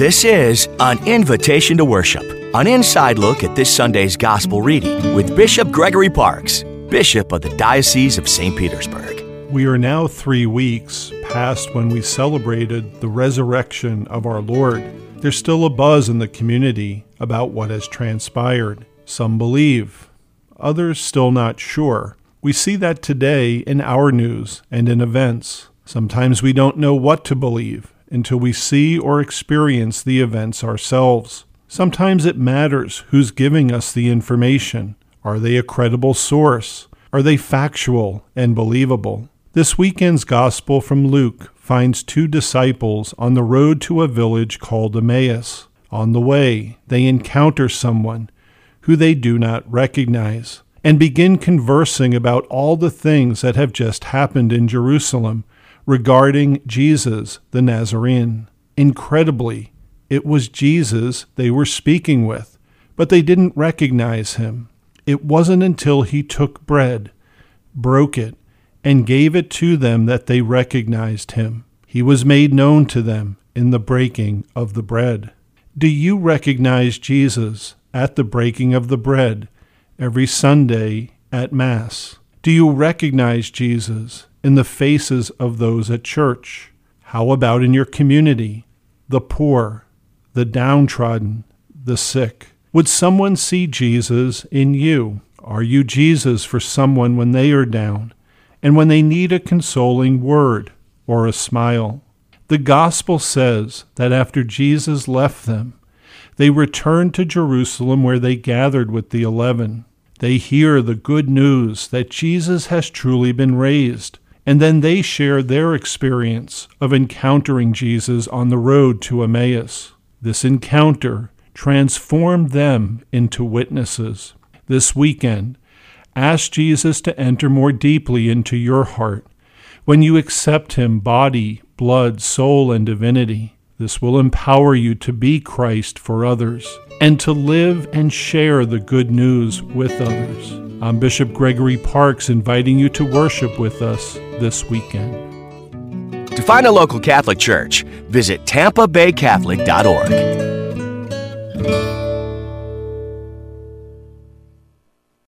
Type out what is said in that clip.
This is an invitation to worship, an inside look at this Sunday's gospel reading with Bishop Gregory Parks, Bishop of the Diocese of St. Petersburg. We are now three weeks past when we celebrated the resurrection of our Lord. There's still a buzz in the community about what has transpired. Some believe, others still not sure. We see that today in our news and in events. Sometimes we don't know what to believe until we see or experience the events ourselves. Sometimes it matters who's giving us the information. Are they a credible source? Are they factual and believable? This weekend's Gospel from Luke finds two disciples on the road to a village called Emmaus. On the way, they encounter someone who they do not recognize and begin conversing about all the things that have just happened in Jerusalem regarding Jesus the Nazarene. Incredibly, it was Jesus they were speaking with, but they didn't recognize him. It wasn't until he took bread, broke it, and gave it to them that they recognized him. He was made known to them in the breaking of the bread. Do you recognize Jesus at the breaking of the bread every Sunday at Mass? Do you recognize Jesus in the faces of those at church? How about in your community? The poor, the downtrodden, the sick. Would someone see Jesus in you? Are you Jesus for someone when they are down and when they need a consoling word or a smile? The gospel says that after Jesus left them, they returned to Jerusalem where they gathered with the eleven. They hear the good news that Jesus has truly been raised and then they share their experience of encountering Jesus on the road to Emmaus. This encounter transformed them into witnesses. This weekend, ask Jesus to enter more deeply into your heart. When you accept Him, body, blood, soul, and divinity, this will empower you to be Christ for others and to live and share the good news with others. I'm Bishop Gregory Parks inviting you to worship with us this weekend. To find a local Catholic church, visit tampabaycatholic.org.